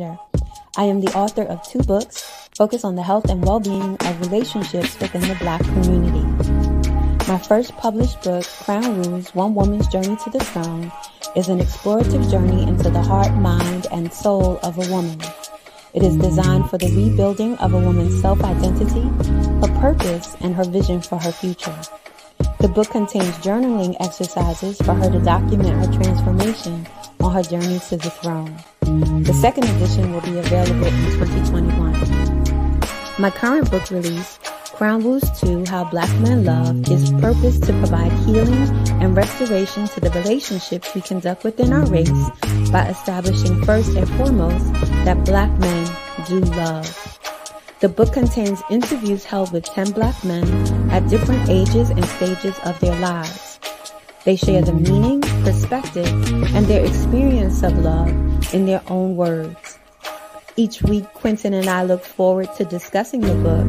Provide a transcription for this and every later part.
I am the author of two books focused on the health and well-being of relationships within the Black community. My first published book, Crown Rules, One Woman's Journey to the Throne, is an explorative journey into the heart, mind, and soul of a woman. It is designed for the rebuilding of a woman's self-identity, her purpose, and her vision for her future. The book contains journaling exercises for her to document her transformation on her journey to the throne. The second edition will be available in 2021. My current book release, Crown Rules 2 How Black Men Love, is purposed to provide healing and restoration to the relationships we conduct within our race by establishing first and foremost that black men do love. The book contains interviews held with 10 black men at different ages and stages of their lives. They share the meaning, perspective, and their experience of love in their own words. Each week, Quentin and I look forward to discussing the book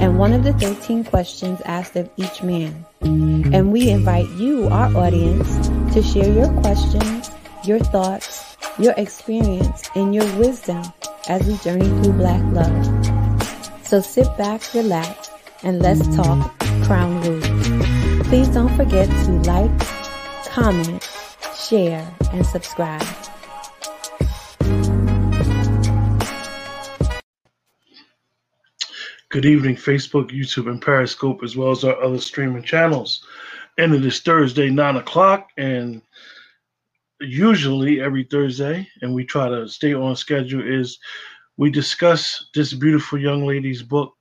and one of the 13 questions asked of each man. And we invite you, our audience, to share your questions, your thoughts, your experience, and your wisdom as we journey through Black love. So sit back, relax, and let's talk Crown Rules. Please don't forget to like, comment, share, and subscribe. Good evening, Facebook, YouTube, and Periscope, as well as our other streaming channels. And it is Thursday, 9 o'clock, and usually every Thursday, and we try to stay on schedule, is we discuss this beautiful young lady's book,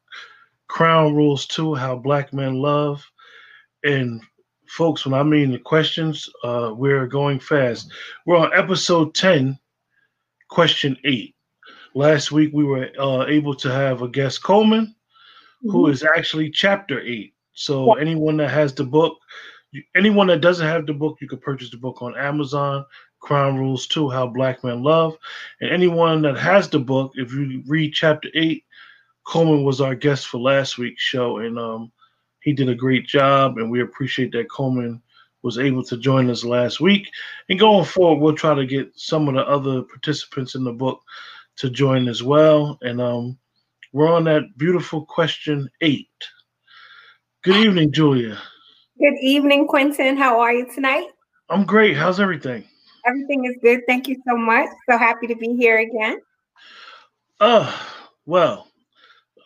Crown Rules 2 How Black Men Love. And folks, when I mean the questions, uh, we're going fast. We're on episode 10, question 8. Last week we were uh, able to have a guest, Coleman, mm-hmm. who is actually chapter 8. So yeah. anyone that has the book, anyone that doesn't have the book, you can purchase the book on Amazon. Crown Rules 2 How Black Men Love. And anyone that has the book, if you read chapter 8, Coleman was our guest for last week's show, and um, he did a great job. And we appreciate that Coleman was able to join us last week. And going forward, we'll try to get some of the other participants in the book to join as well. And um, we're on that beautiful question eight. Good evening, Julia. Good evening, Quentin. How are you tonight? I'm great. How's everything? Everything is good. Thank you so much. So happy to be here again. Uh, well,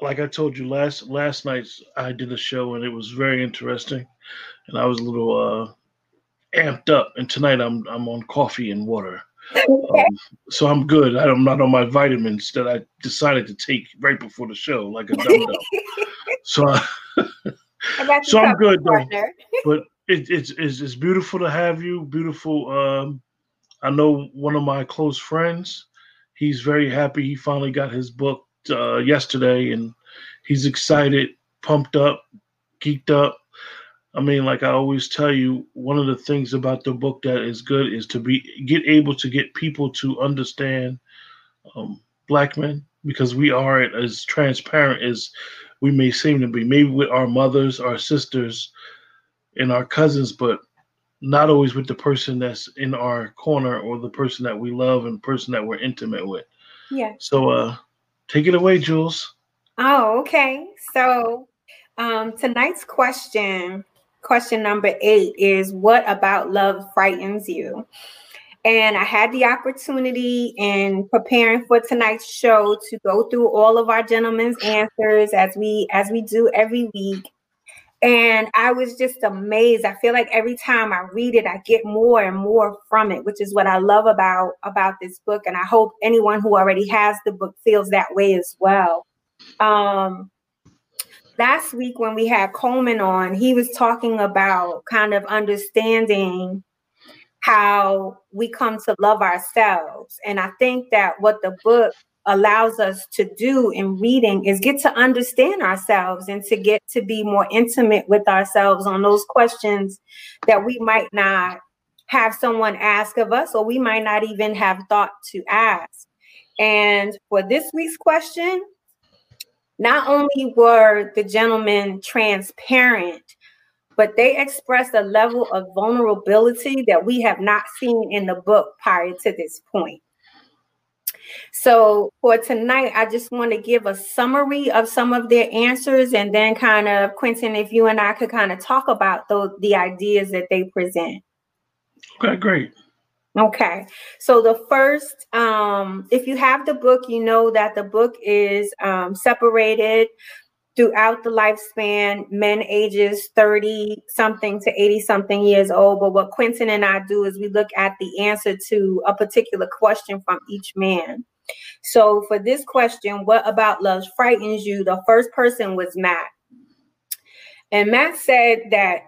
like I told you last last night, I did a show and it was very interesting, and I was a little uh, amped up. And tonight I'm I'm on coffee and water, um, so I'm good. I'm not on my vitamins that I decided to take right before the show, like a dumb so, I, so I'm good though. but it, it's, it's it's beautiful to have you. Beautiful. Um, I know one of my close friends. He's very happy. He finally got his book uh, yesterday, and he's excited, pumped up, geeked up. I mean, like I always tell you, one of the things about the book that is good is to be get able to get people to understand um, black men because we aren't as transparent as we may seem to be. Maybe with our mothers, our sisters, and our cousins, but not always with the person that's in our corner or the person that we love and person that we're intimate with. Yeah. So uh take it away, Jules. Oh, okay. So um tonight's question, question number 8 is what about love frightens you? And I had the opportunity in preparing for tonight's show to go through all of our gentlemen's answers as we as we do every week and I was just amazed. I feel like every time I read it, I get more and more from it, which is what I love about about this book. And I hope anyone who already has the book feels that way as well. Um, last week when we had Coleman on, he was talking about kind of understanding how we come to love ourselves. And I think that what the book allows us to do in reading is get to understand ourselves and to get to be more intimate with ourselves on those questions that we might not have someone ask of us or we might not even have thought to ask. And for this week's question, not only were the gentlemen transparent, but they expressed a level of vulnerability that we have not seen in the book prior to this point. So for tonight, I just want to give a summary of some of their answers and then kind of Quentin, if you and I could kind of talk about the, the ideas that they present. Okay, great. Okay. So the first, um, if you have the book, you know that the book is um, separated throughout the lifespan, men ages 30 something to 80 something years old. But what Quentin and I do is we look at the answer to a particular question from each man. So for this question, what about love frightens you? The first person was Matt. And Matt said that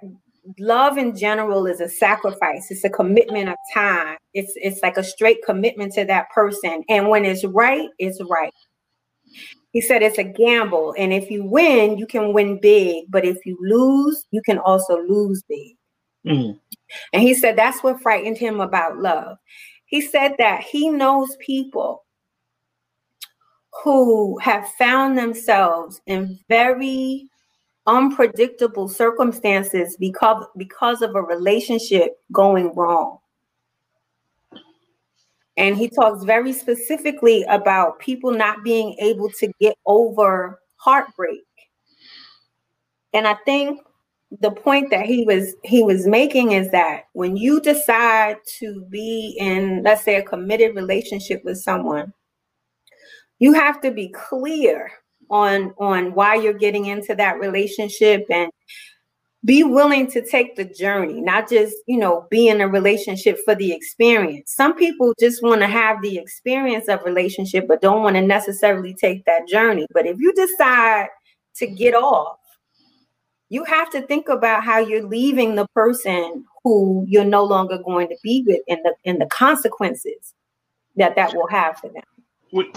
love in general is a sacrifice it's a commitment of time it's it's like a straight commitment to that person and when it's right it's right he said it's a gamble and if you win you can win big but if you lose you can also lose big mm. and he said that's what frightened him about love he said that he knows people who have found themselves in very unpredictable circumstances because because of a relationship going wrong. And he talks very specifically about people not being able to get over heartbreak. And I think the point that he was he was making is that when you decide to be in let's say a committed relationship with someone you have to be clear on on why you're getting into that relationship and be willing to take the journey not just you know be in a relationship for the experience. Some people just want to have the experience of relationship but don't want to necessarily take that journey. But if you decide to get off you have to think about how you're leaving the person who you're no longer going to be with and the and the consequences that that will have for them. When,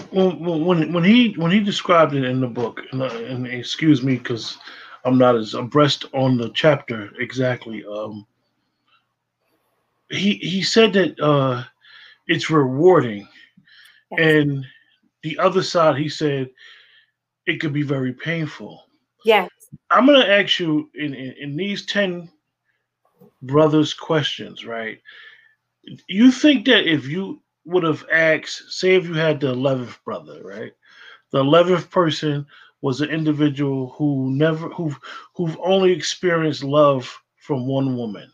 when when he when he described it in the book, and, and excuse me because I'm not as abreast on the chapter exactly. Um, he he said that uh, it's rewarding, and the other side, he said, it could be very painful. Yes. I'm gonna ask you in, in, in these ten brothers questions, right? You think that if you would have asked, say, if you had the 11th brother, right? The 11th person was an individual who never, who, who've only experienced love from one woman.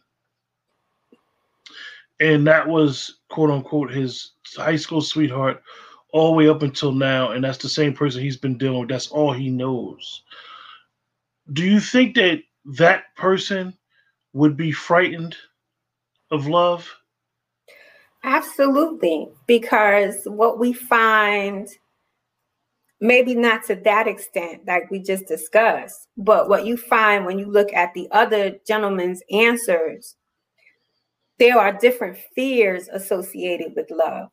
And that was, quote unquote, his high school sweetheart all the way up until now. And that's the same person he's been dealing with. That's all he knows. Do you think that that person would be frightened of love? Absolutely, because what we find, maybe not to that extent, like we just discussed, but what you find when you look at the other gentleman's answers, there are different fears associated with love.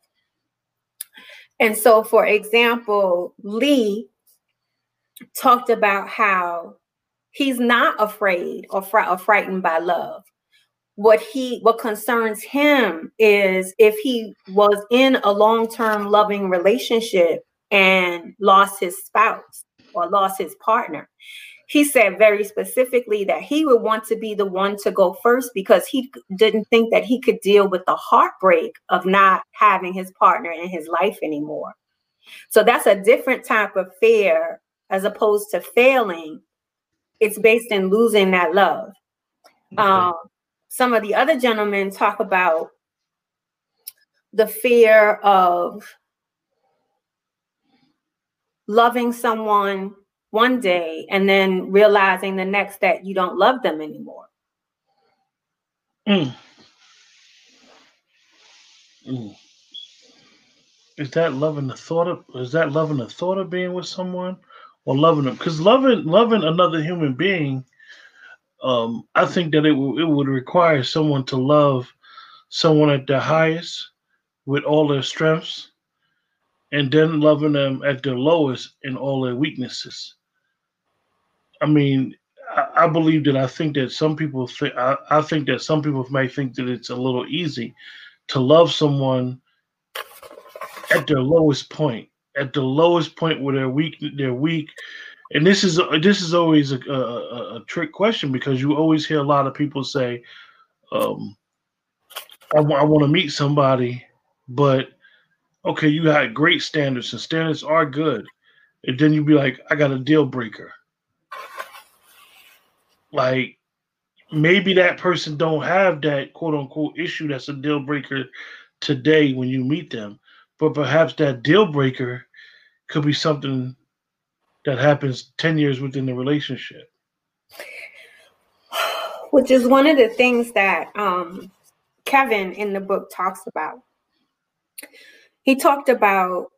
And so, for example, Lee talked about how he's not afraid or, fr- or frightened by love what he what concerns him is if he was in a long-term loving relationship and lost his spouse or lost his partner. He said very specifically that he would want to be the one to go first because he didn't think that he could deal with the heartbreak of not having his partner in his life anymore. So that's a different type of fear as opposed to failing. It's based in losing that love. Okay. um, some of the other gentlemen talk about the fear of loving someone one day and then realizing the next that you don't love them anymore. Mm. Mm. Is that loving the thought of is that loving the thought of being with someone or loving them? Because loving loving another human being um, I think that it, w- it would require someone to love someone at their highest with all their strengths and then loving them at their lowest in all their weaknesses. I mean, I, I believe that I think that some people think, I, I think that some people may think that it's a little easy to love someone at their lowest point, at the lowest point where they're weak, they're weak, and this is this is always a, a, a, trick question because you always hear a lot of people say, um, I want to meet somebody, but okay, you had great standards and standards are good. And then you'd be like, I got a deal breaker. Like maybe that person don't have that quote unquote issue that's a deal breaker today when you meet them. But perhaps that deal breaker could be something that happens 10 years within the relationship. Which is one of the things that um, Kevin in the book talks about. He talked about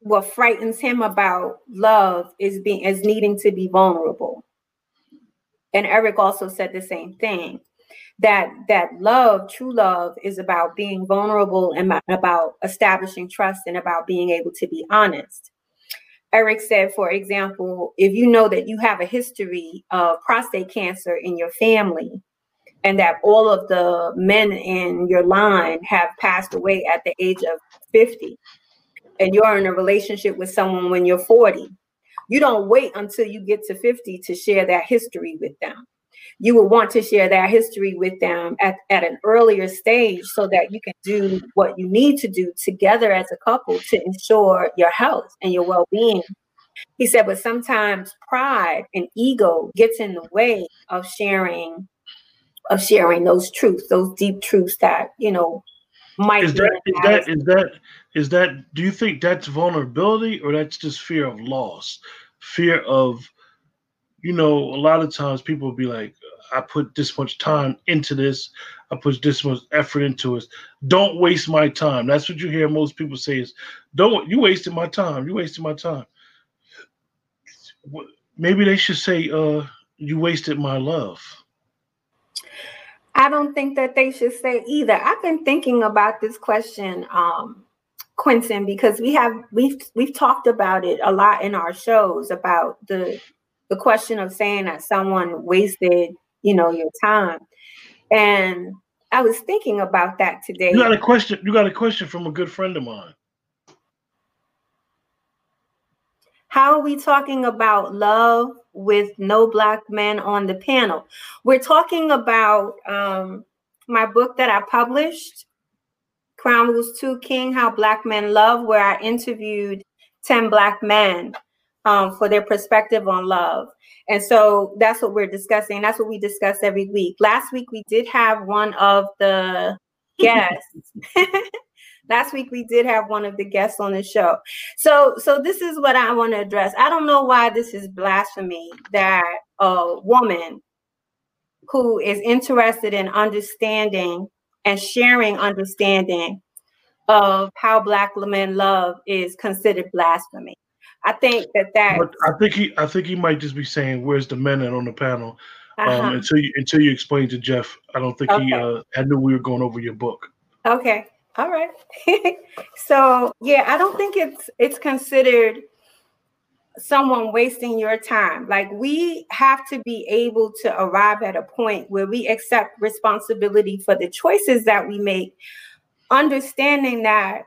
what frightens him about love is being is needing to be vulnerable. And Eric also said the same thing that that love, true love is about being vulnerable and about establishing trust and about being able to be honest. Eric said, for example, if you know that you have a history of prostate cancer in your family and that all of the men in your line have passed away at the age of 50 and you're in a relationship with someone when you're 40 you don't wait until you get to 50 to share that history with them. You will want to share that history with them at, at an earlier stage so that you can do what you need to do together as a couple to ensure your health and your well-being. He said but sometimes pride and ego gets in the way of sharing of sharing those truths, those deep truths that you know might. Is that is that is that is that? Do you think that's vulnerability or that's just fear of loss, fear of, you know, a lot of times people will be like, I put this much time into this. I put this much effort into it. Don't waste my time. That's what you hear most people say is, don't you wasted my time. You wasted my time. Maybe they should say, uh, you wasted my love. I don't think that they should say either. I've been thinking about this question, um, Quentin, because we have we've we've talked about it a lot in our shows about the the question of saying that someone wasted, you know, your time. And I was thinking about that today. You got a question. You got a question from a good friend of mine. How are we talking about love with no black men on the panel? We're talking about um, my book that I published, Crown Rules 2 King How Black Men Love, where I interviewed 10 black men um, for their perspective on love. And so that's what we're discussing. That's what we discuss every week. Last week, we did have one of the guests. Last week we did have one of the guests on the show. So so this is what I want to address. I don't know why this is blasphemy that a woman who is interested in understanding and sharing understanding of how black men love is considered blasphemy. I think that that. I think he. I think he might just be saying, "Where's the men on the panel?" Um, uh-huh. Um, until you until you explain to Jeff, I don't think okay. he. Uh, I knew we were going over your book. Okay. All right. so yeah, I don't think it's it's considered someone wasting your time. Like we have to be able to arrive at a point where we accept responsibility for the choices that we make, understanding that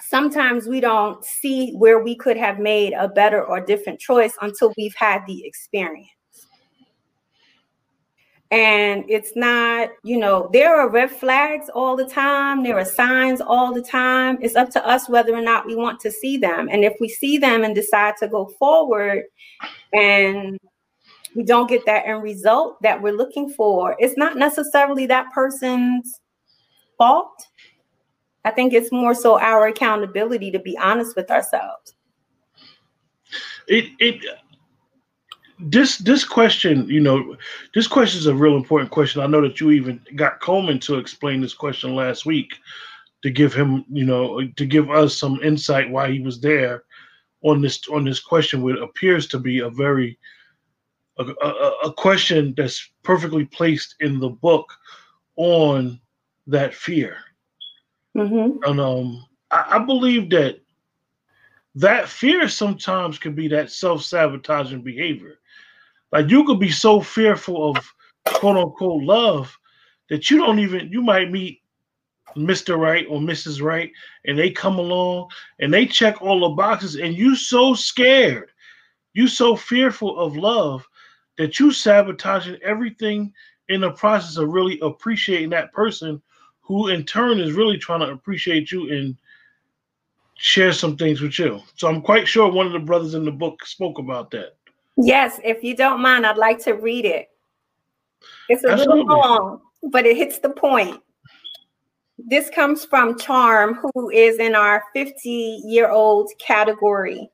sometimes we don't see where we could have made a better or different choice until we've had the experience and it's not you know there are red flags all the time. There are signs all the time. It's up to us whether or not we want to see them. And if we see them and decide to go forward and we don't get that end result that we're looking for it's not necessarily that person's fault. I think it's more so our accountability to be honest with ourselves. It it this this question, you know, this question is a real important question. I know that you even got Coleman to explain this question last week to give him, you know, to give us some insight why he was there on this on this question, which appears to be a very a, a, a question that's perfectly placed in the book on that fear. Mm-hmm. And um, I, I believe that that fear sometimes can be that self-sabotaging behavior like you could be so fearful of quote unquote love that you don't even you might meet Mr. Right or Mrs. Right, and they come along and they check all the boxes, and you so scared, you so fearful of love that you sabotaging everything in the process of really appreciating that person who in turn is really trying to appreciate you and share some things with you. So I'm quite sure one of the brothers in the book spoke about that. Yes, if you don't mind, I'd like to read it. It's a Absolutely. little long, but it hits the point. This comes from Charm, who is in our 50 year old category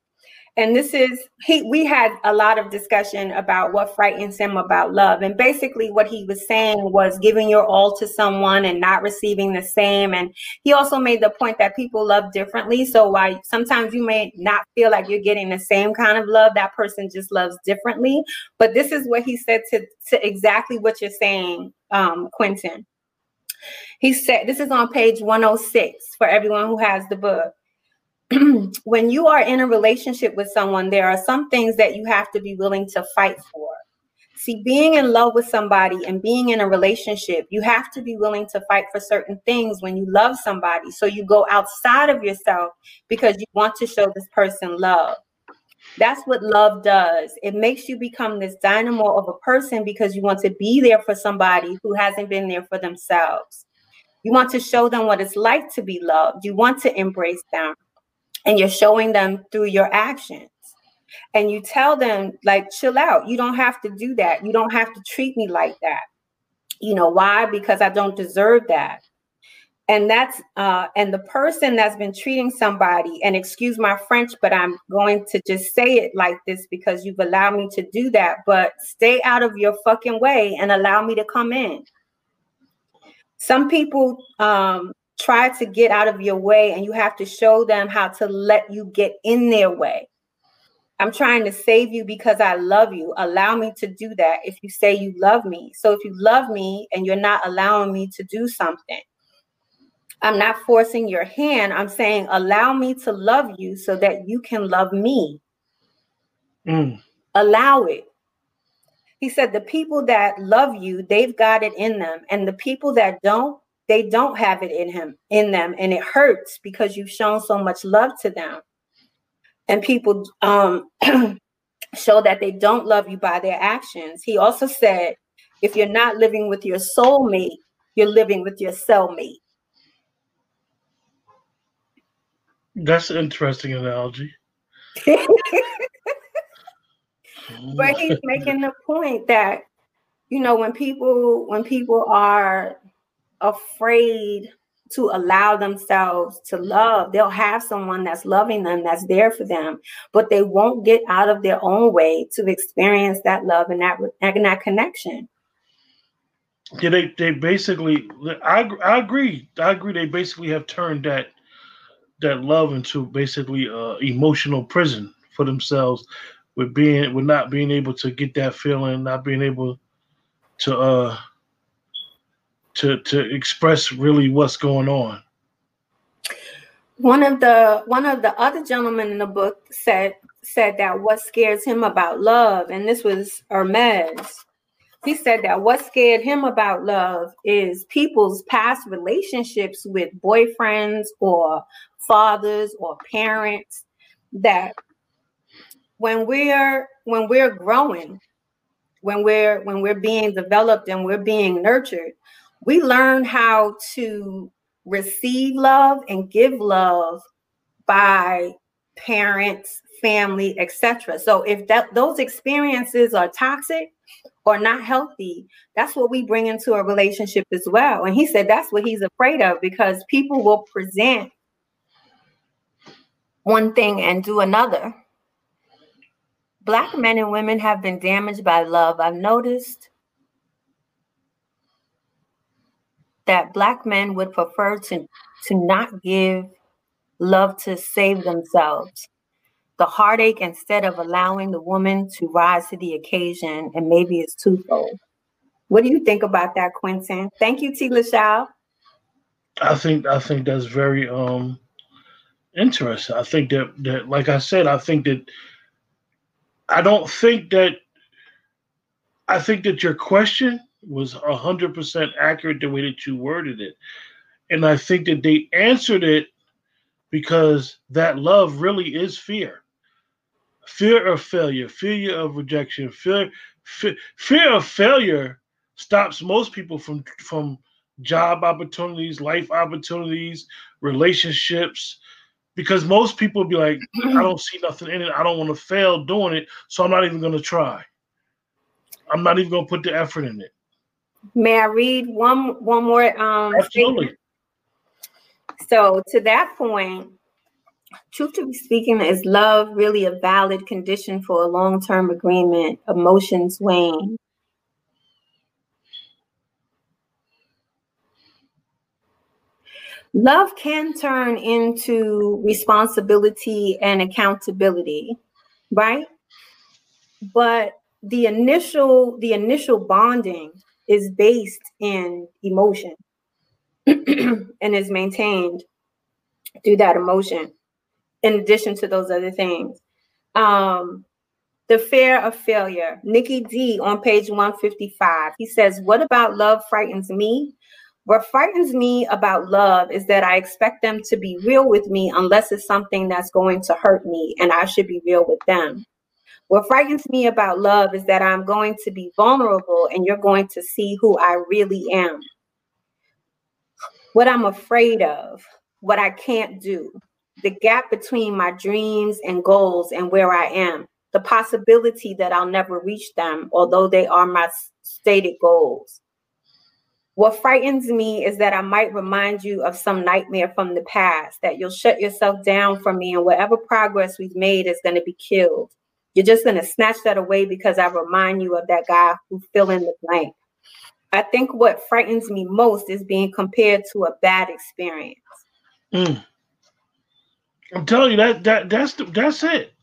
and this is he we had a lot of discussion about what frightens him about love. And basically what he was saying was giving your all to someone and not receiving the same. And he also made the point that people love differently. So why sometimes you may not feel like you're getting the same kind of love. That person just loves differently. But this is what he said to, to exactly what you're saying um, quentin. He said this is on page 106 for everyone who has the book when you are in a relationship with someone, there are some things that you have to be willing to fight for. See, being in love with somebody and being in a relationship, you have to be willing to fight for certain things when you love somebody. So you go outside of yourself because you want to show this person love. That's what love does. It makes you become this dynamo of a person because you want to be there for somebody who hasn't been there for themselves. You want to show them what it's like to be loved. You want to embrace them and you're showing them through your actions. And you tell them like chill out. You don't have to do that. You don't have to treat me like that. You know why? Because i don't deserve that. And that's uh and the person that's been treating somebody and excuse my french but i'm going to just say it like this because you've allowed me to do that but stay out of your fucking way and allow me to come in. Some people um try to get out of your way and you have to show them how to let you get in their way. I'm trying to save you because I love you. Allow me to do that if you say you love me. So if you love me and you're not allowing me to do something, I'm not forcing your hand. I'm saying, allow me to love you so that you can love me. Mm. Allow it. He said, the people that love you, they've got it in them. And the people that don't, they don't have it in him in them and it hurts because you've shown so much love to them. And people um, show that they don't love you by their actions. He also said if you're not living with your soulmate you're living with your cellmate. That's an interesting analogy. But he's making the point that you know when people when people are afraid to allow themselves to love. They'll have someone that's loving them, that's there for them, but they won't get out of their own way to experience that love and that and that connection. Yeah, they they basically. I I agree. I agree. They basically have turned that that love into basically a emotional prison for themselves, with being with not being able to get that feeling, not being able to uh to to express really what's going on. One of the one of the other gentlemen in the book said said that what scares him about love, and this was Hermes. He said that what scared him about love is people's past relationships with boyfriends or fathers or parents that when we're when we're growing when we're when we're being developed and we're being nurtured we learn how to receive love and give love by parents, family, etc. So if that those experiences are toxic or not healthy, that's what we bring into a relationship as well. And he said that's what he's afraid of because people will present one thing and do another. Black men and women have been damaged by love. I've noticed that black men would prefer to to not give love to save themselves. The heartache instead of allowing the woman to rise to the occasion and maybe it's twofold. What do you think about that quentin? Thank you t. Lashal i think i think that's very um interesting. I think that that like i said i think that i don't think that i think that your question was 100% accurate the way that you worded it. And I think that they answered it because that love really is fear fear of failure, fear of rejection, fear, fear, fear of failure stops most people from from job opportunities, life opportunities, relationships. Because most people be like, I don't see nothing in it. I don't want to fail doing it. So I'm not even going to try. I'm not even going to put the effort in it. May I read one one more um Absolutely. statement? So to that point, truth to be speaking, is love really a valid condition for a long-term agreement? Emotions wane. Love can turn into responsibility and accountability, right? But the initial the initial bonding is based in emotion and is maintained through that emotion in addition to those other things. Um the fear of failure. Nikki d on page 155 he says what about love frightens me? What frightens me about love is that i expect them to be real with me unless it's something that's going to hurt me and i should be real with them what frightens me about love is that I'm going to be vulnerable and you're going to see who I really am. What I'm afraid of, what I can't do, the gap between my dreams and goals and where I am, the possibility that I'll never reach them, although they are my stated goals. What frightens me is that I might remind you of some nightmare from the past, that you'll shut yourself down from me, and whatever progress we've made is going to be killed. You're just going to snatch that away because I remind you of that guy who fill in the blank. I think what frightens me most is being compared to a bad experience. Mm. I'm telling you that that that's the, that's it.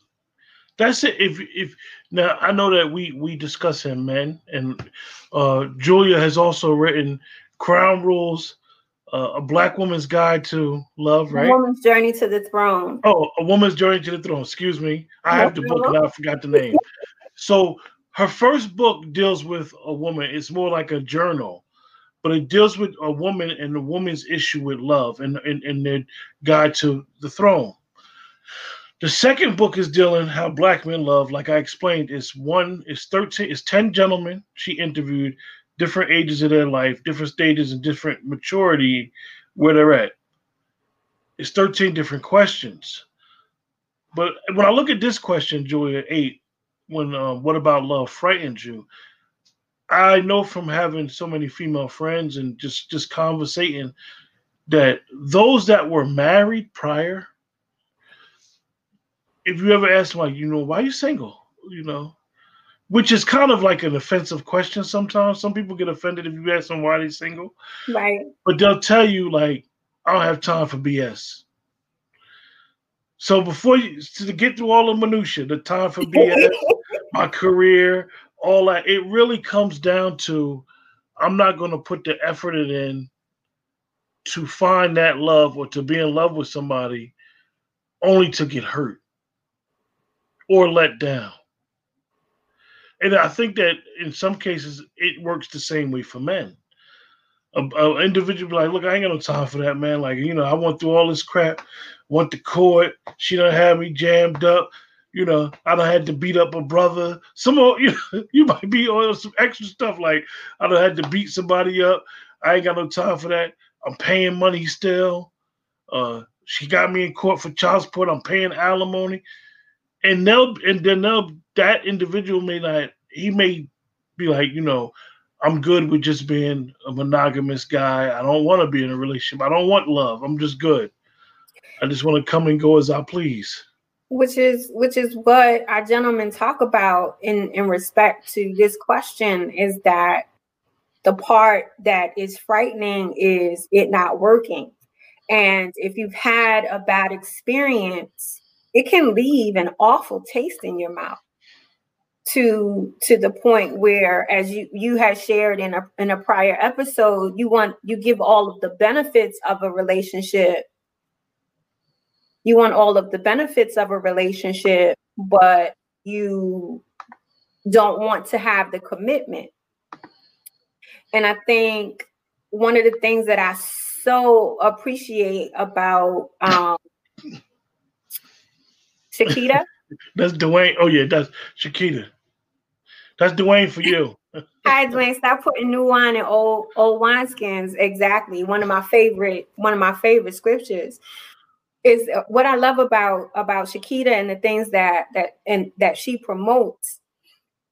That's it. If if now I know that we we discuss him, man, and uh Julia has also written Crown Rules uh, a black woman's guide to love, right? A woman's journey to the throne. Oh, a woman's journey to the throne. Excuse me, I have the book and I forgot the name. so her first book deals with a woman. It's more like a journal, but it deals with a woman and a woman's issue with love and and, and their guide to the throne. The second book is dealing how black men love. Like I explained, it's one, it's 13, it's 10 gentlemen she interviewed different ages of their life, different stages and different maturity where they're at. It's 13 different questions. But when I look at this question, Julia, eight, when uh, what about love frightens you? I know from having so many female friends and just just conversating that those that were married prior, if you ever ask them like, you know, why are you single? You know, which is kind of like an offensive question sometimes. Some people get offended if you ask them why they're single. Right. But they'll tell you, like, I don't have time for BS. So before you to get through all the minutia, the time for BS, my career, all that, it really comes down to I'm not going to put the effort in to find that love or to be in love with somebody only to get hurt or let down and I think that in some cases it works the same way for men. An individual like, look, I ain't got no time for that, man. Like, you know, I went through all this crap, went to court. She done had me jammed up. You know, I done had to beat up a brother. Some more, you you might be on some extra stuff like I done had to beat somebody up. I ain't got no time for that. I'm paying money still. Uh, she got me in court for child support. I'm paying alimony, and they'll and then they'll that individual may not he may be like you know i'm good with just being a monogamous guy. I don't want to be in a relationship. I don't want love. I'm just good. I just want to come and go as i please. Which is which is what our gentlemen talk about in in respect to this question is that the part that is frightening is it not working. And if you've had a bad experience it can leave an awful taste in your mouth to to the point where as you you had shared in a in a prior episode you want you give all of the benefits of a relationship. You want all of the benefits of a relationship but you don't want to have the commitment. And i think one of the things that i so appreciate about um Shakita that's Dwayne. Oh yeah, that's Shakita. That's Dwayne for you. Hi, Dwayne. Stop putting new wine in old old wineskins. Exactly. One of my favorite, one of my favorite scriptures is what I love about about Shakita and the things that that and that she promotes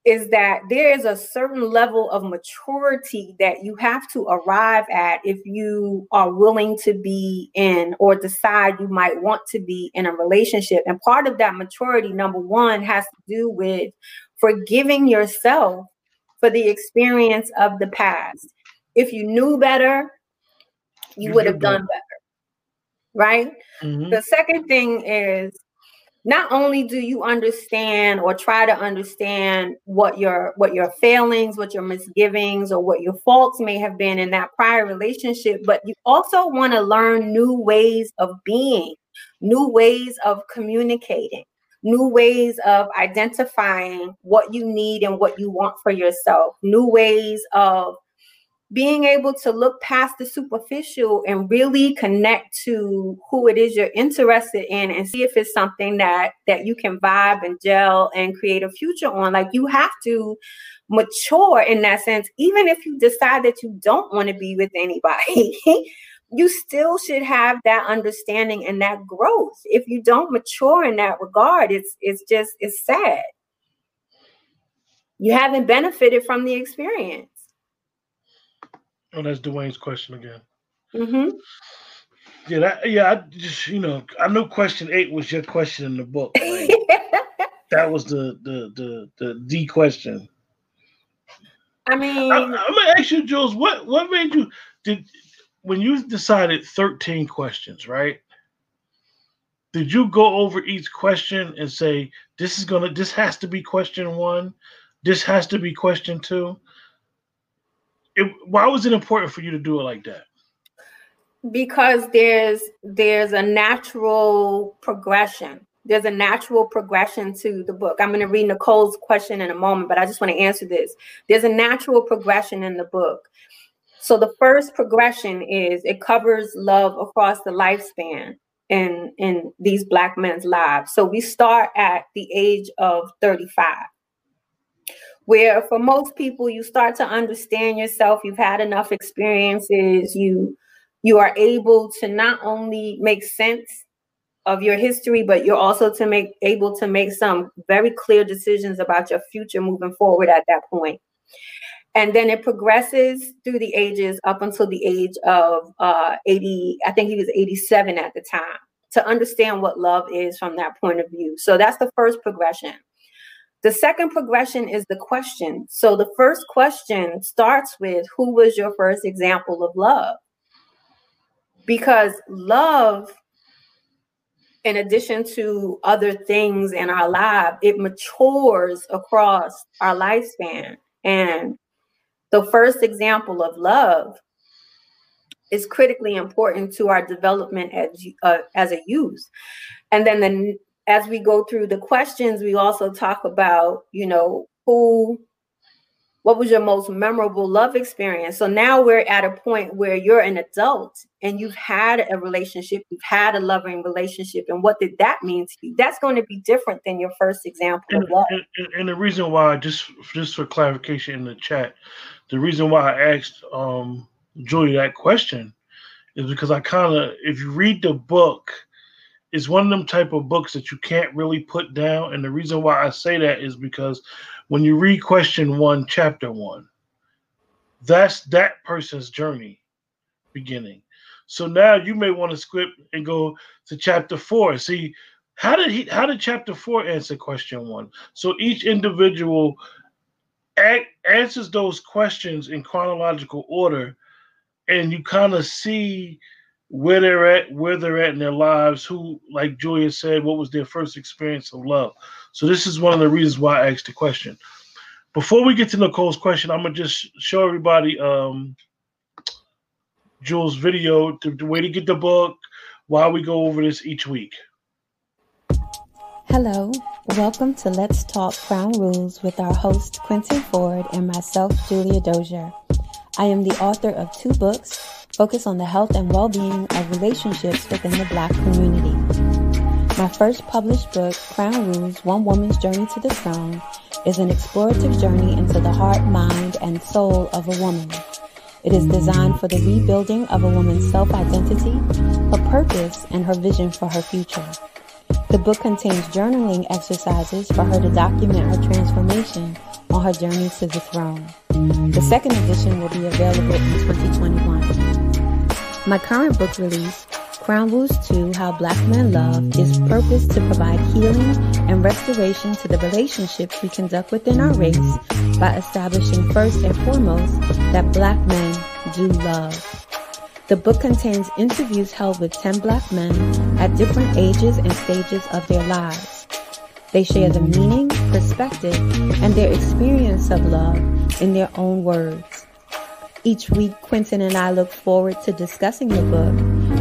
is that there is a certain level of maturity that you have to arrive at if you are willing to be in or decide you might want to be in a relationship. And part of that maturity, number one, has to do with forgiving yourself for the experience of the past. If you knew better, you, you would have done better. Right? Mm-hmm. The second thing is not only do you understand or try to understand what your what your failings what your misgivings or what your faults may have been in that prior relationship but you also want to learn new ways of being new ways of communicating new ways of identifying what you need and what you want for yourself new ways of being able to look past the superficial and really connect to who it is you're interested in and see if it's something that that you can vibe and gel and create a future on. Like you have to mature in that sense. Even if you decide that you don't want to be with anybody you still should have that understanding and that growth. If you don't mature in that regard it's it's just it's sad. You haven't benefited from the experience Oh, that's Dwayne's question again. Mm-hmm. Yeah, that, yeah. I just you know I know question eight was your question in the book. Like, that was the the the the D question. I mean, I, am gonna ask you, Jules. What what made you did when you decided thirteen questions, right? Did you go over each question and say this is gonna this has to be question one, this has to be question two? It, why was it important for you to do it like that? Because there's there's a natural progression. There's a natural progression to the book. I'm going to read Nicole's question in a moment, but I just want to answer this. There's a natural progression in the book. So the first progression is it covers love across the lifespan in in these black men's lives. So we start at the age of 35 where for most people you start to understand yourself you've had enough experiences you you are able to not only make sense of your history but you're also to make able to make some very clear decisions about your future moving forward at that point. And then it progresses through the ages up until the age of uh, 80 i think he was 87 at the time to understand what love is from that point of view. So that's the first progression the second progression is the question. So the first question starts with who was your first example of love? Because love, in addition to other things in our life, it matures across our lifespan. And the first example of love is critically important to our development as, uh, as a youth. And then the as we go through the questions, we also talk about, you know, who, what was your most memorable love experience? So now we're at a point where you're an adult and you've had a relationship, you've had a loving relationship, and what did that mean to you? That's going to be different than your first example and, of love. And, and, the reason why, just just for clarification in the chat, the reason why I asked um, Julie that question is because I kind of, if you read the book is one of them type of books that you can't really put down. And the reason why I say that is because when you read question one, chapter one, that's that person's journey beginning. So now you may want to script and go to chapter four. See, how did he how did chapter four answer question one? So each individual a- answers those questions in chronological order, and you kind of see where they're at, where they're at in their lives, who, like Julia said, what was their first experience of love. So this is one of the reasons why I asked the question. Before we get to Nicole's question, I'm gonna just show everybody um, Jules' video, the, the way to get the book, while we go over this each week. Hello, welcome to Let's Talk Crown Rules with our host Quentin Ford and myself, Julia Dozier. I am the author of two books focus on the health and well-being of relationships within the Black community. My first published book, Crown Rules, One Woman's Journey to the Throne, is an explorative journey into the heart, mind, and soul of a woman. It is designed for the rebuilding of a woman's self identity, her purpose, and her vision for her future. The book contains journaling exercises for her to document her transformation on her journey to the throne. The second edition will be available in 2021. My current book release, Rules 2 How Black Men Love, is purposed to provide healing and restoration to the relationships we conduct within our race by establishing first and foremost that black men do love. The book contains interviews held with 10 black men at different ages and stages of their lives. They share the meaning, perspective, and their experience of love in their own words. Each week, Quentin and I look forward to discussing the book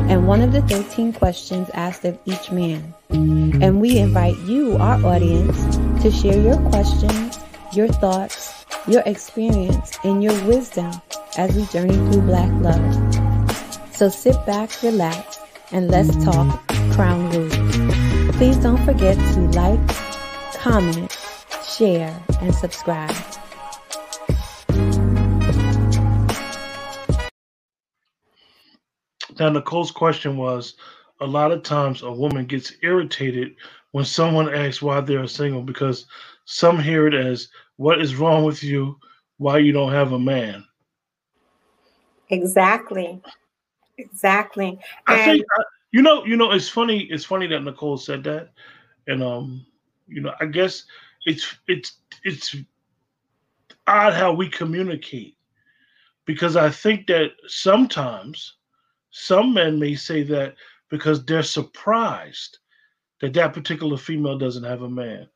and one of the 13 questions asked of each man. And we invite you, our audience, to share your questions, your thoughts, your experience, and your wisdom as we journey through Black love. So sit back, relax, and let's talk Crown Rules. Please don't forget to like, comment, share, and subscribe. Now, Nicole's question was a lot of times a woman gets irritated when someone asks why they're single because some hear it as, What is wrong with you? Why you don't have a man? Exactly. Exactly. I and, think you know, you know, it's funny. It's funny that Nicole said that, and um, you know, I guess it's it's it's odd how we communicate because I think that sometimes some men may say that because they're surprised that that particular female doesn't have a man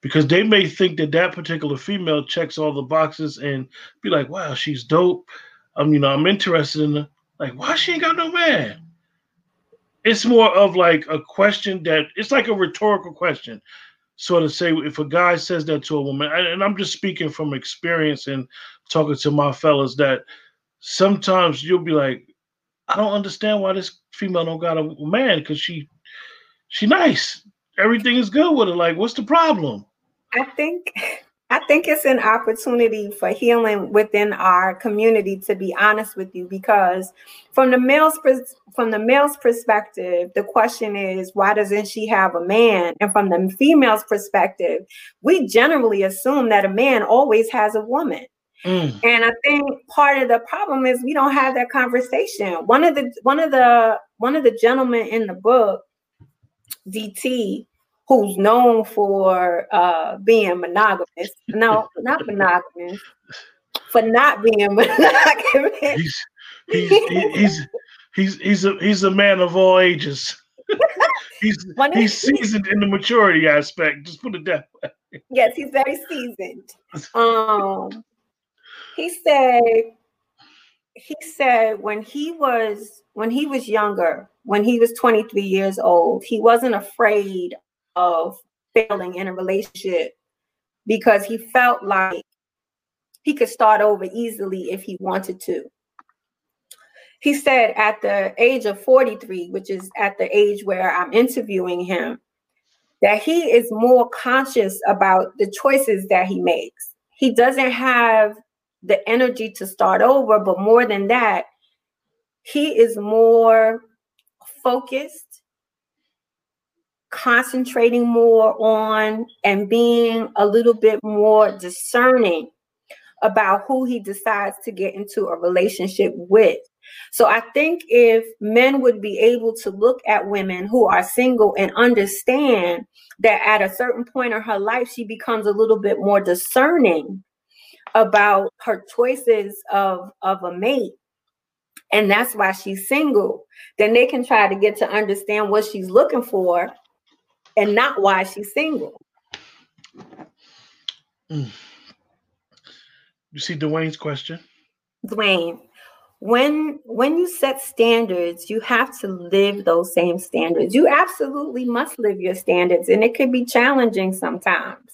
because they may think that that particular female checks all the boxes and be like wow she's dope i'm you know i'm interested in her like, why she ain't got no man? It's more of like a question that it's like a rhetorical question. Sort of say if a guy says that to a woman, and I'm just speaking from experience and talking to my fellas that sometimes you'll be like, I don't understand why this female don't got a man because she she nice. Everything is good with her. Like, what's the problem? I think I think it's an opportunity for healing within our community. To be honest with you, because from the male's from the male's perspective, the question is why doesn't she have a man? And from the female's perspective, we generally assume that a man always has a woman. Mm. And I think part of the problem is we don't have that conversation. One of the one of the one of the gentlemen in the book, DT, who's known for uh, being monogamous. No, not monogamous. For not being monogamous. He's he's he's he's he's a he's a man of all ages. he's he's seasoned in the maturity aspect. Just put it that way. Yes, he's very seasoned. Um, he said he said when he was when he was younger, when he was 23 years old, he wasn't afraid of failing in a relationship because he felt like he could start over easily if he wanted to. He said at the age of 43, which is at the age where I'm interviewing him, that he is more conscious about the choices that he makes. He doesn't have the energy to start over, but more than that, he is more focused concentrating more on and being a little bit more discerning about who he decides to get into a relationship with. So I think if men would be able to look at women who are single and understand that at a certain point in her life, she becomes a little bit more discerning about her choices of, of a mate. And that's why she's single. Then they can try to get to understand what she's looking for and not why she's single. Mm. You see Dwayne's question? Dwayne, when when you set standards, you have to live those same standards. You absolutely must live your standards, and it could be challenging sometimes.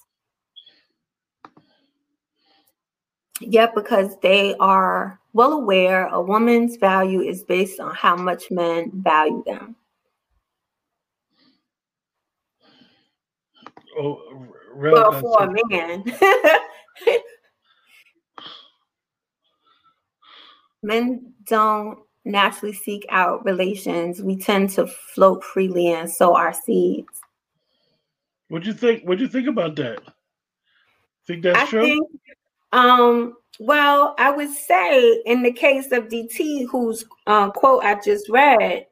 Yeah, because they are well aware a woman's value is based on how much men value them. oh, well, for a man. Men don't naturally seek out relations. We tend to float freely and sow our seeds. What do you think? What do you think about that? Think that's I true? Think, um, well, I would say in the case of DT, whose uh, quote I just read,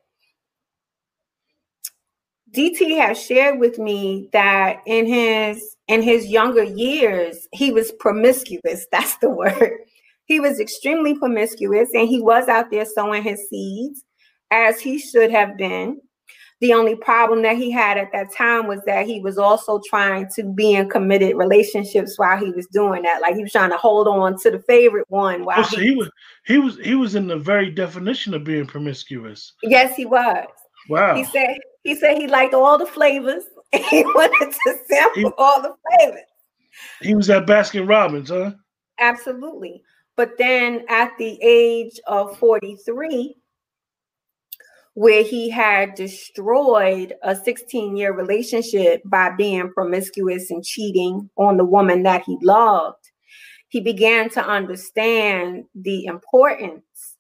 DT has shared with me that in his in his younger years, he was promiscuous. That's the word. He was extremely promiscuous and he was out there sowing his seeds as he should have been. The only problem that he had at that time was that he was also trying to be in committed relationships while he was doing that. Like he was trying to hold on to the favorite one while oh, so he, he was he was he was in the very definition of being promiscuous. Yes, he was. Wow. He said he said he liked all the flavors he wanted to sample he, all the flavors. He was at Baskin Robbins, huh? Absolutely. But then at the age of 43, where he had destroyed a 16 year relationship by being promiscuous and cheating on the woman that he loved, he began to understand the importance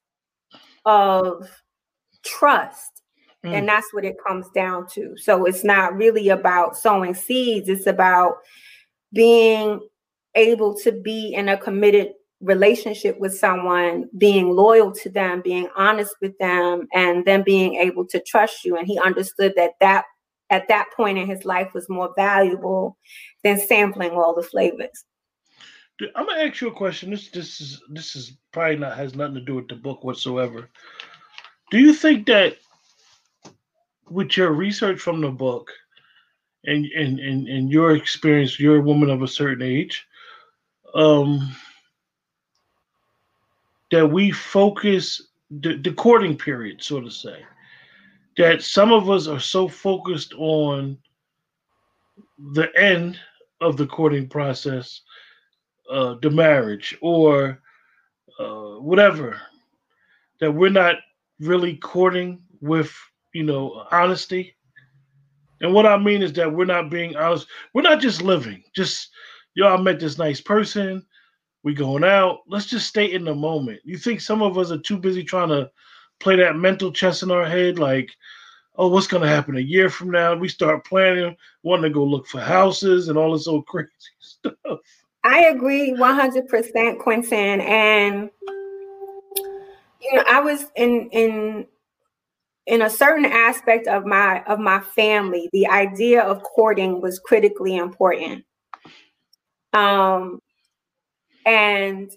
of trust. Mm. And that's what it comes down to. So it's not really about sowing seeds, it's about being able to be in a committed relationship with someone, being loyal to them, being honest with them, and then being able to trust you. And he understood that that at that point in his life was more valuable than sampling all the flavors. I'm gonna ask you a question. This this is this is probably not has nothing to do with the book whatsoever. Do you think that with your research from the book and and and, and your experience, you're a woman of a certain age, um, that we focus the, the courting period, so to say. That some of us are so focused on the end of the courting process, uh, the marriage, or uh, whatever, that we're not really courting with, you know, honesty. And what I mean is that we're not being honest. We're not just living, just, yo, I met this nice person we going out. Let's just stay in the moment. You think some of us are too busy trying to play that mental chess in our head, like, oh, what's gonna happen a year from now? We start planning, wanting to go look for houses and all this old crazy stuff. I agree 100%, Quentin. And you know, I was in in in a certain aspect of my of my family, the idea of courting was critically important. Um, and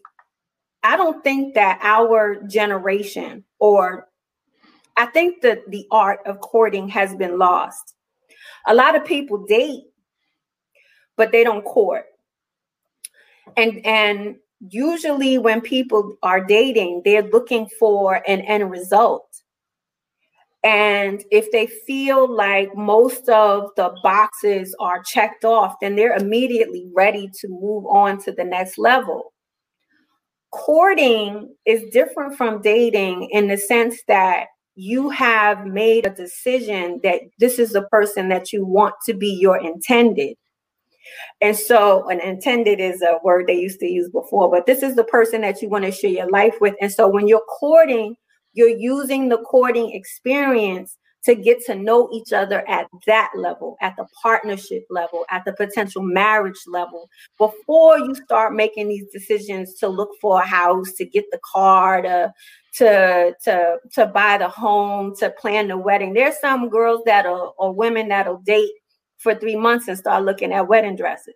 I don't think that our generation or I think that the art of courting has been lost. A lot of people date, but they don't court. And and usually when people are dating, they're looking for an end result. And if they feel like most of the boxes are checked off, then they're immediately ready to move on to the next level. Courting is different from dating in the sense that you have made a decision that this is the person that you want to be your intended. And so, an intended is a word they used to use before, but this is the person that you want to share your life with. And so, when you're courting, you're using the courting experience to get to know each other at that level, at the partnership level, at the potential marriage level, before you start making these decisions to look for a house, to get the car, to to to to buy the home, to plan the wedding. There's some girls that are or women that'll date for three months and start looking at wedding dresses.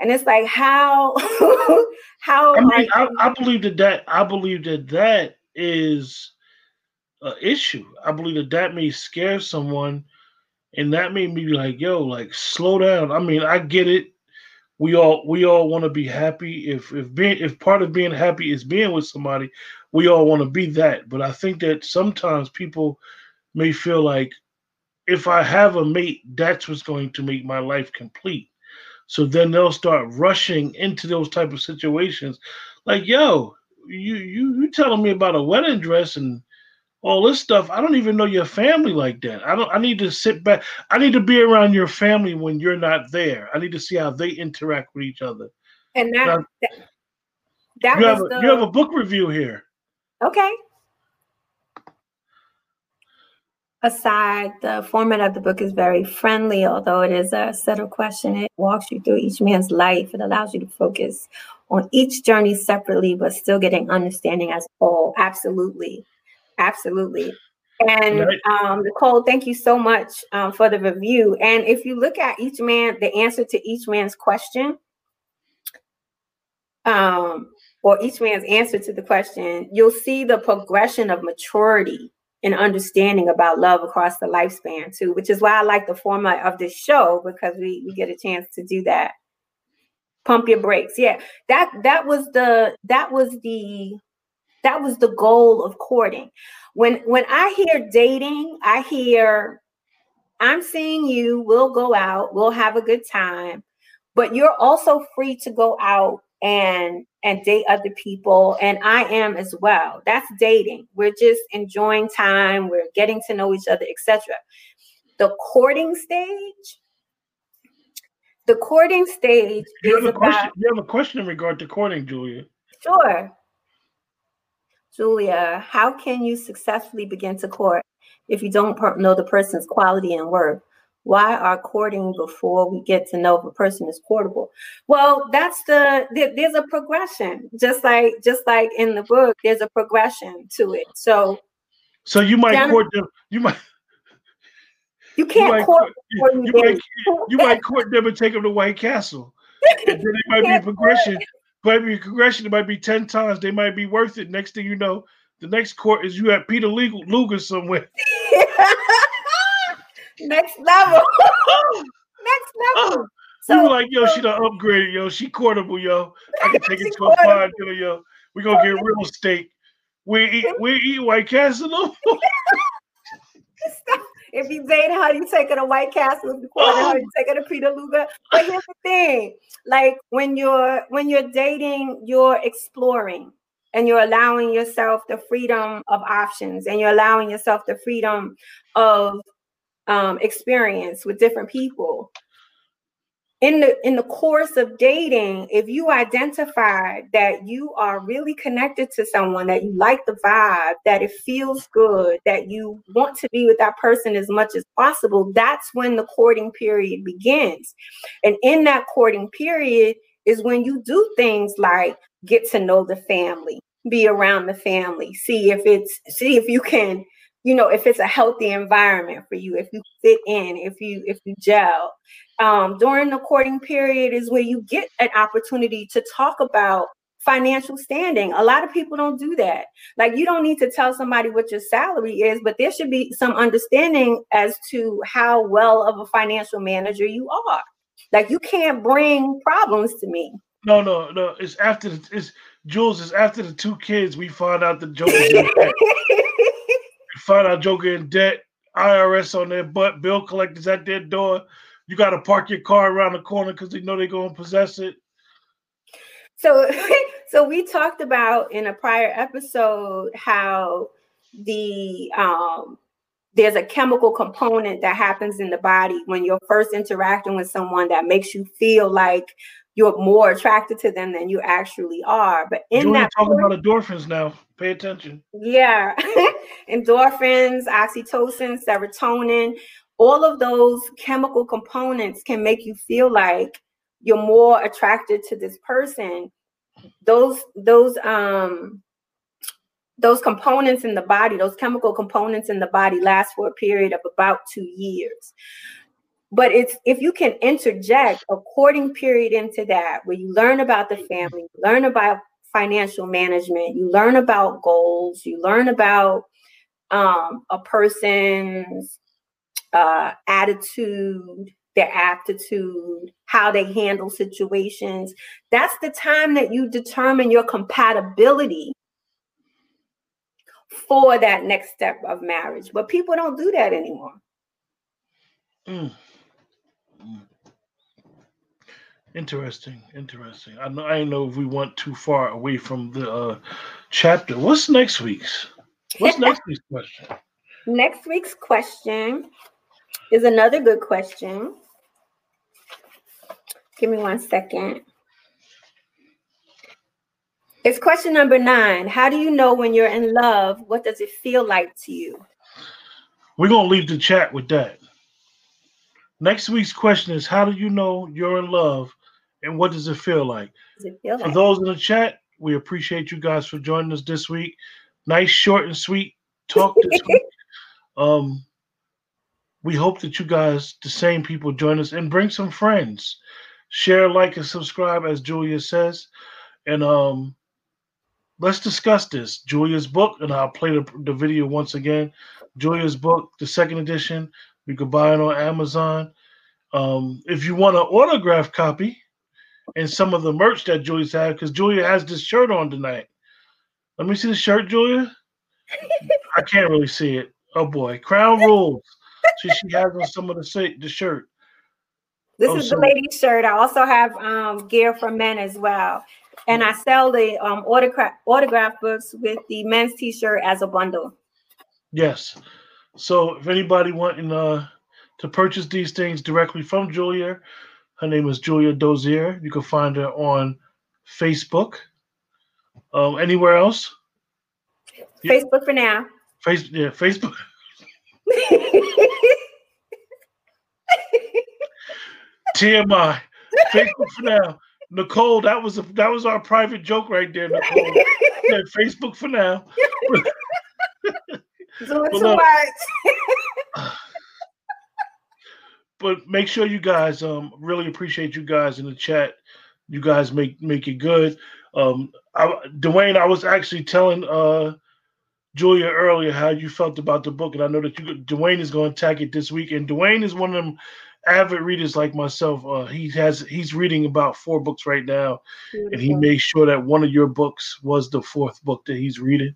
And it's like how how I mean, I, I believe that that I believe that that is uh, issue. I believe that that may scare someone, and that made me be like, "Yo, like slow down." I mean, I get it. We all we all want to be happy. If if being if part of being happy is being with somebody, we all want to be that. But I think that sometimes people may feel like if I have a mate, that's what's going to make my life complete. So then they'll start rushing into those type of situations, like, "Yo, you you you telling me about a wedding dress and all this stuff. I don't even know your family like that. I don't. I need to sit back. I need to be around your family when you're not there. I need to see how they interact with each other. And that now, that, that you have a, the, you have a book review here. Okay. Aside, the format of the book is very friendly, although it is a set of questions. It walks you through each man's life. It allows you to focus on each journey separately, but still getting understanding as a whole. Absolutely. Absolutely. And um, Nicole, thank you so much um, for the review. And if you look at each man, the answer to each man's question, um, or each man's answer to the question, you'll see the progression of maturity and understanding about love across the lifespan too, which is why I like the format of this show because we, we get a chance to do that. Pump your brakes. Yeah. That that was the that was the that was the goal of courting. When when I hear dating, I hear I'm seeing you, we'll go out, we'll have a good time, but you're also free to go out and and date other people and I am as well. That's dating. We're just enjoying time, we're getting to know each other, etc. The courting stage the courting stage you is about question, you have a question in regard to courting, Julia. Sure. Julia, how can you successfully begin to court if you don't know the person's quality and worth? Why are courting before we get to know if a person is courtable? Well, that's the there's a progression, just like just like in the book, there's a progression to it. So, so you might down, court them. You might. You can't you court. Might, you, you, might, you might court them and take them to White Castle, and then it might be progression might be progression. It might be 10 times. They might be worth it. Next thing you know, the next court is you at Peter Luger somewhere. next level. next level. Uh, so, you like, yo, she done upgraded, yo. She courtable, yo. I can take it to a fine dinner, yo. We gonna get real steak. We eat, we eat White Castle. No if you dating her, you taking a White Castle. If you her, you taking a Peter Luger. But here's the thing: like when you're when you're dating, you're exploring and you're allowing yourself the freedom of options, and you're allowing yourself the freedom of um, experience with different people in the in the course of dating if you identify that you are really connected to someone that you like the vibe that it feels good that you want to be with that person as much as possible that's when the courting period begins. And in that courting period is when you do things like get to know the family be around the family see if it's see if you can you know if it's a healthy environment for you if you fit in if you if you gel um, during the courting period is where you get an opportunity to talk about financial standing. A lot of people don't do that. Like you don't need to tell somebody what your salary is, but there should be some understanding as to how well of a financial manager you are. Like you can't bring problems to me. No, no, no. It's after the it's Jules, it's after the two kids we find out the Joker in debt. we find out Joker in debt, IRS on their butt, bill collectors at their door you got to park your car around the corner because they know they're going to possess it. So, so we talked about in a prior episode how the um, there's a chemical component that happens in the body when you're first interacting with someone that makes you feel like you're more attracted to them than you actually are. But in Julie, that talking about endorphins now. Pay attention. Yeah, endorphins, oxytocin, serotonin all of those chemical components can make you feel like you're more attracted to this person. Those those um those components in the body those chemical components in the body last for a period of about two years. But it's if you can interject a courting period into that where you learn about the family learn about financial management you learn about goals you learn about um, a person's uh, attitude, their aptitude, how they handle situations. That's the time that you determine your compatibility for that next step of marriage. But people don't do that anymore. Mm. Mm. Interesting, interesting. I know I know if we went too far away from the uh, chapter. What's next week's? What's next week's question? Next week's question is another good question. Give me one second. It's question number nine. How do you know when you're in love? What does it feel like to you? We're going to leave the chat with that. Next week's question is How do you know you're in love and what does it feel like? It feel for like? those in the chat, we appreciate you guys for joining us this week. Nice, short, and sweet talk this week. Um, we hope that you guys, the same people, join us and bring some friends. Share, like, and subscribe, as Julia says. And um, let's discuss this. Julia's book, and I'll play the, the video once again. Julia's book, the second edition. You can buy it on Amazon. Um, if you want an autograph copy and some of the merch that Julia's had, because Julia has this shirt on tonight. Let me see the shirt, Julia. I can't really see it. Oh boy, Crown Rules. she, she has on some of the the shirt. This Oh, is so- the ladies' shirt. I also have um, gear for men as well. And I sell the um, autograph autograph books with the men's t-shirt as a bundle. Yes. So if anybody wanting uh, to purchase these things directly from Julia, her name is Julia Dozier. You can find her on Facebook. Um, anywhere else? Yeah. Facebook for now. Face yeah, Facebook. TMI. Facebook for now. Nicole, that was a, that was our private joke right there, Nicole. Yeah, Facebook for now. Doing Well, too much. But make sure you guys um really appreciate you guys in the chat. You guys make make it good. Um I, Dwayne, I was actually telling uh Julia earlier how you felt about the book, and I know that you Dwayne is going to attack it this week. And Dwayne is one of them avid readers like myself. Uh, he has he's reading about four books right now, and he made sure that one of your books was the fourth book that he's reading.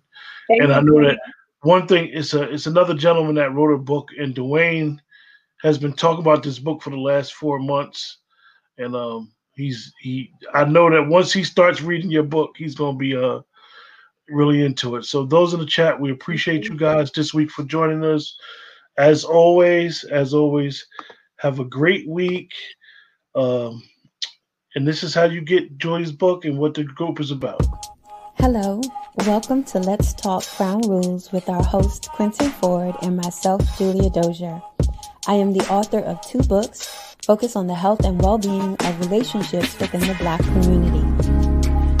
Thank and I know that one thing is a it's another gentleman that wrote a book, and Dwayne has been talking about this book for the last four months, and um, he's he. I know that once he starts reading your book, he's gonna be uh really into it. So those in the chat, we appreciate you guys this week for joining us. As always, as always, have a great week. Um, and this is how you get Joy's book and what the group is about. Hello, welcome to Let's Talk Crown Rules with our host Quentin Ford and myself, Julia Dozier. I am the author of two books focused on the health and well-being of relationships within the Black community.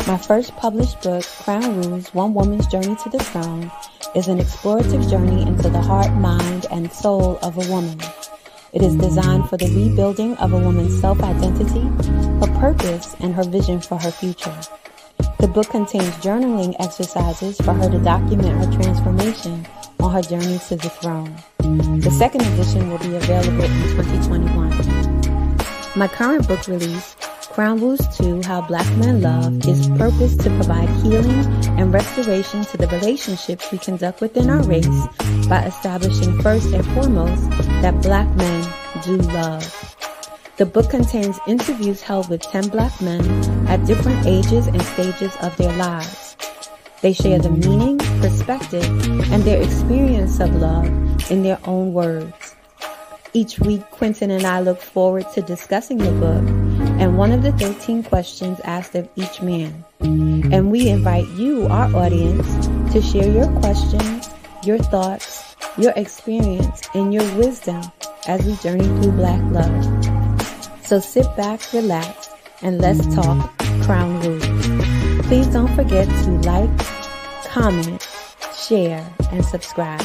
My first published book, Crown Rules: One Woman's Journey to the Throne, is an explorative journey into the heart, mind, and soul of a woman. It is designed for the rebuilding of a woman's self-identity, her purpose, and her vision for her future. The book contains journaling exercises for her to document her transformation on her journey to the throne. The second edition will be available in 2021. My current book release, Crown Rules 2 How Black Men Love, is purposed to provide healing and restoration to the relationships we conduct within our race by establishing first and foremost that black men do love. The book contains interviews held with 10 black men at different ages and stages of their lives. They share the meaning, perspective, and their experience of love in their own words. Each week, Quentin and I look forward to discussing the book and one of the 13 questions asked of each man. And we invite you, our audience, to share your questions, your thoughts, your experience, and your wisdom as we journey through Black love. So sit back, relax, and let's talk Crown Rules. Please don't forget to like, comment, share, and subscribe.